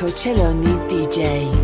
Marco Celloni DJ.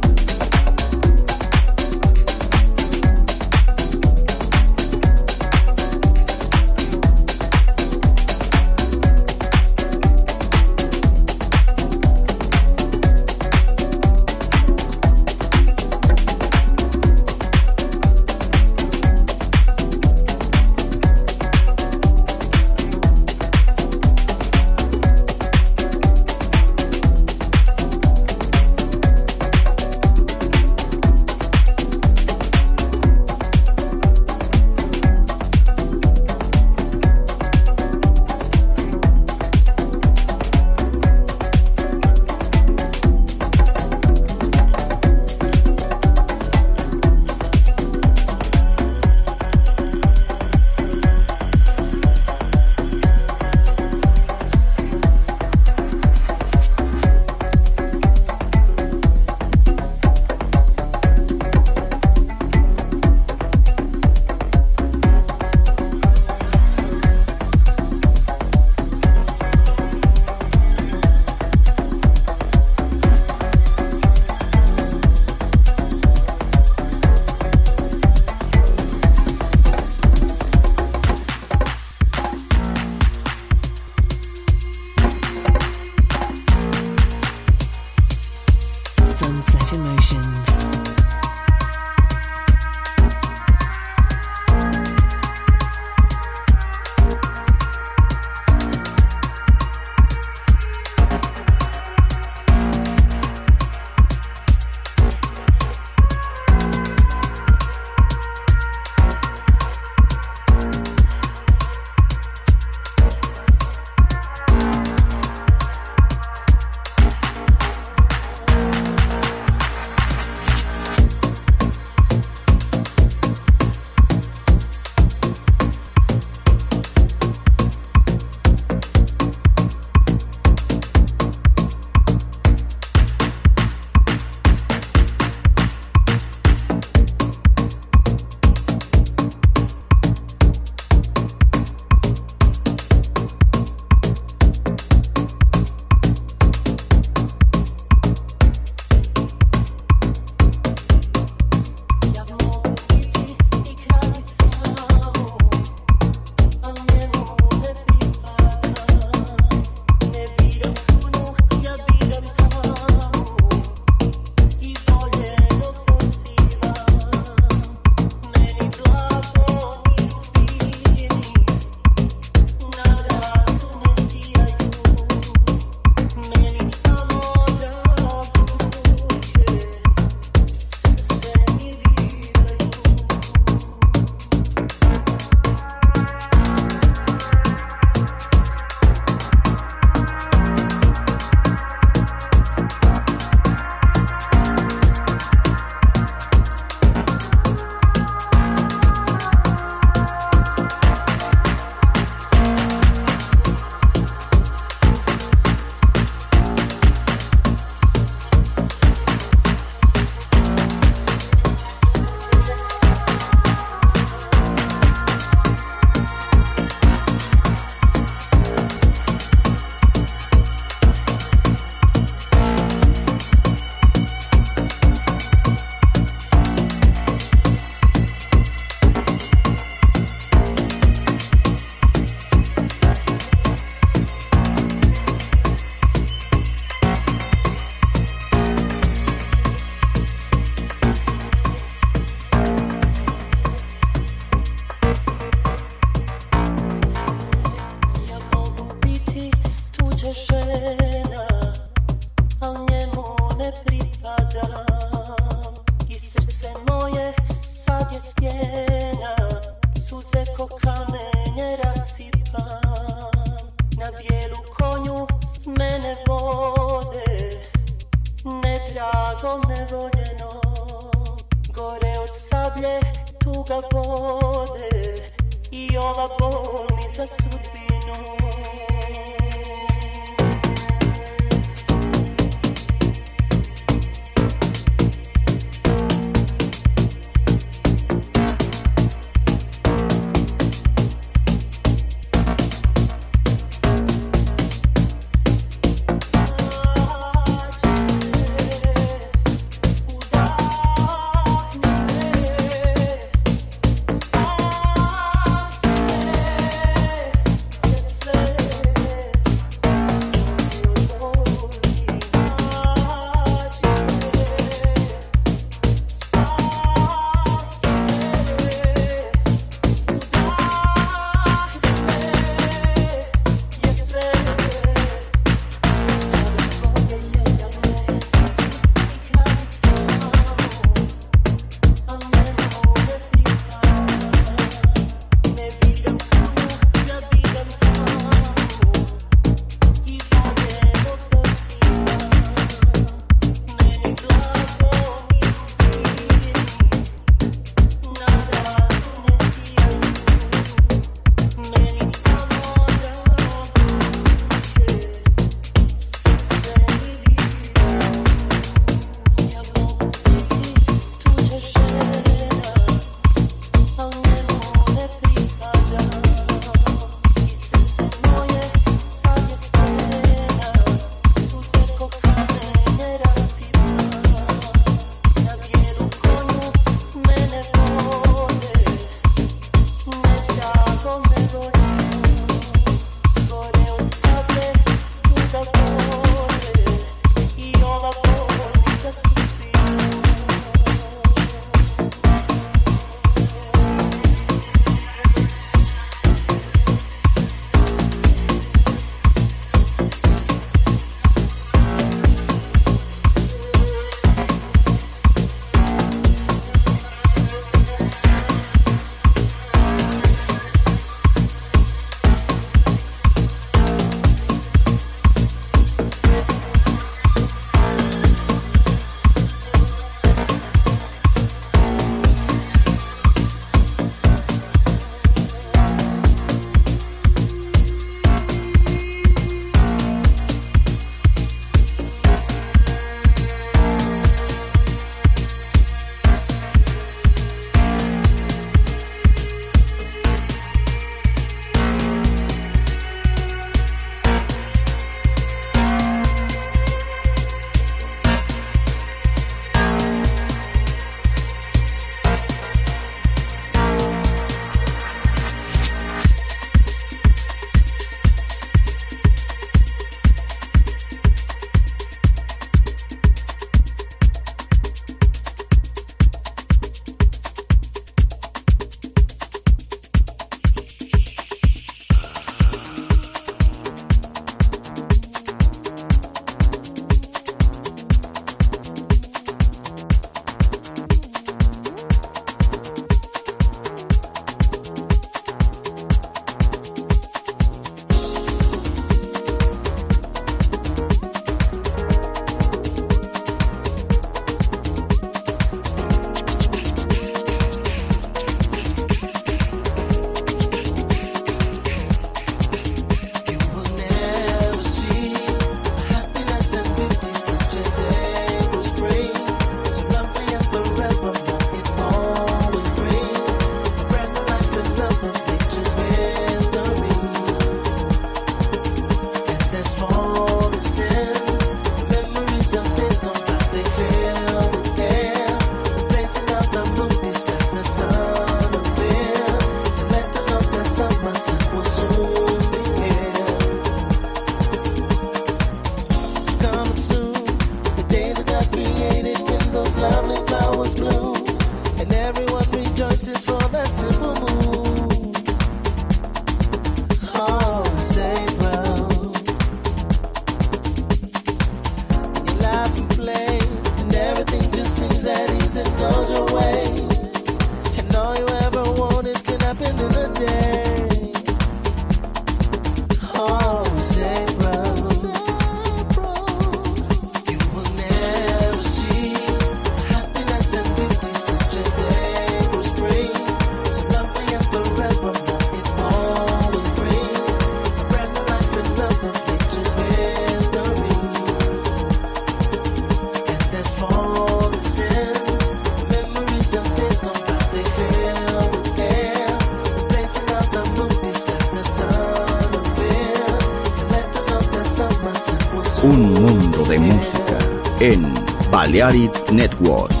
Yarit Network.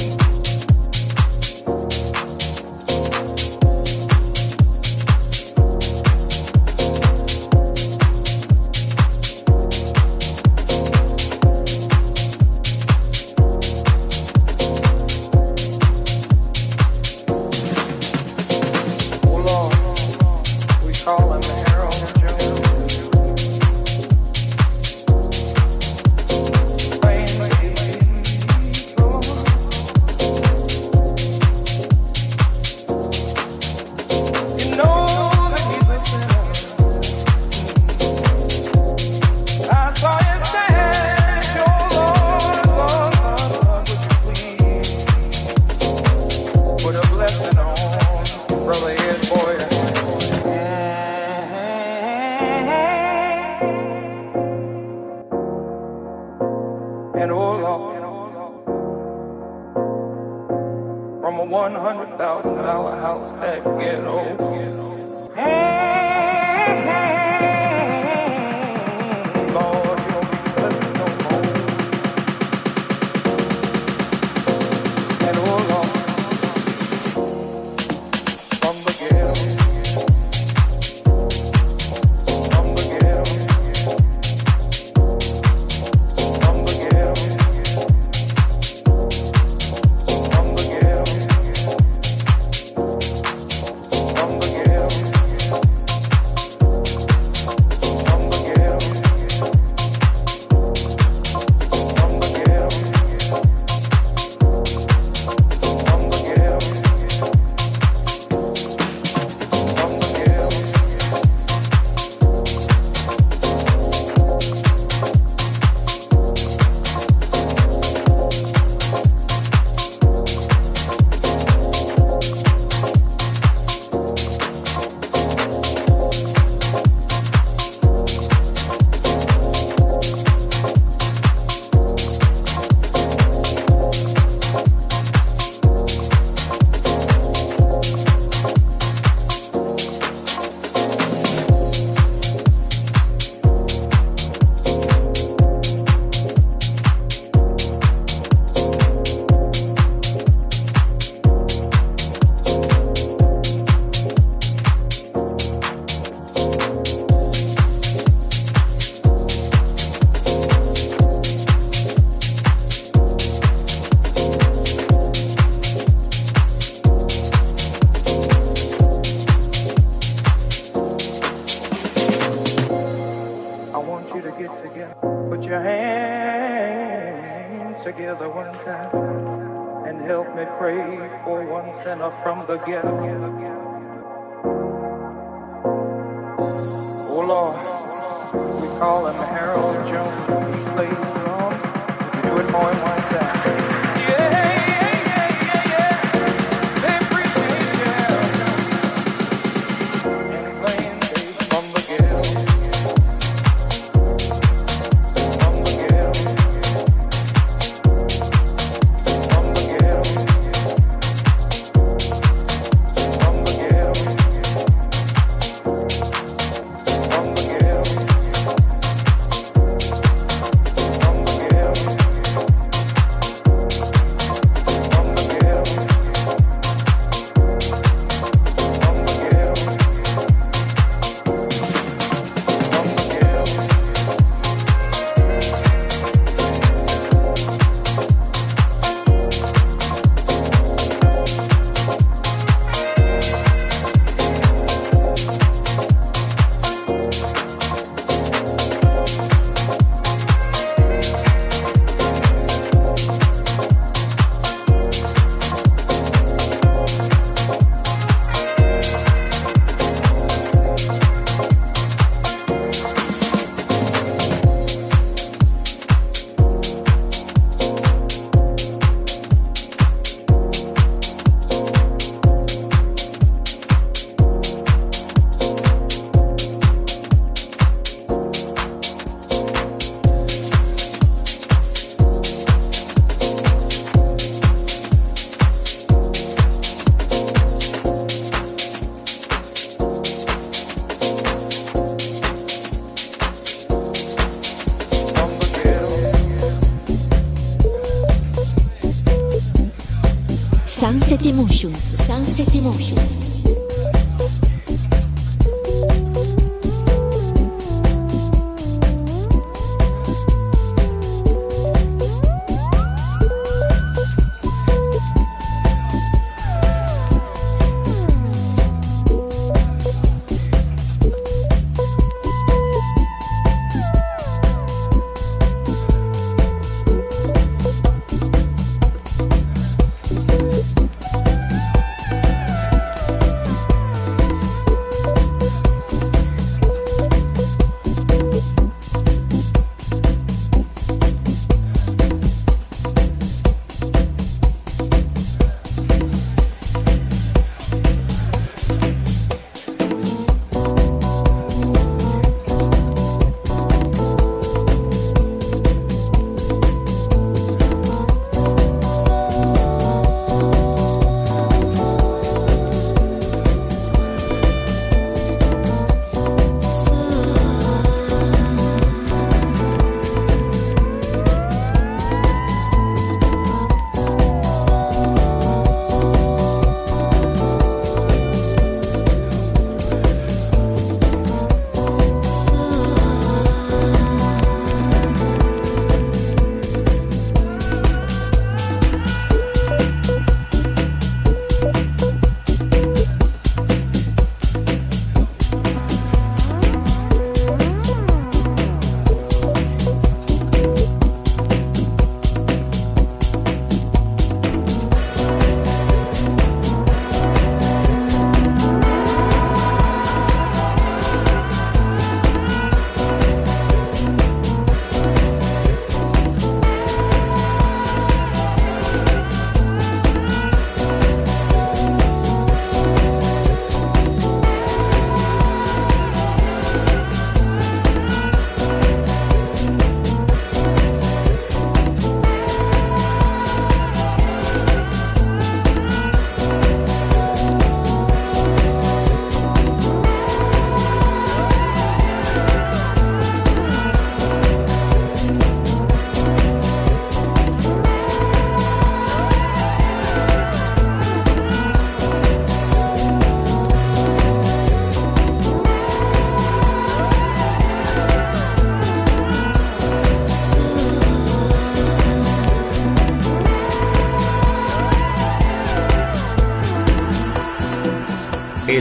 sinner from the ghetto.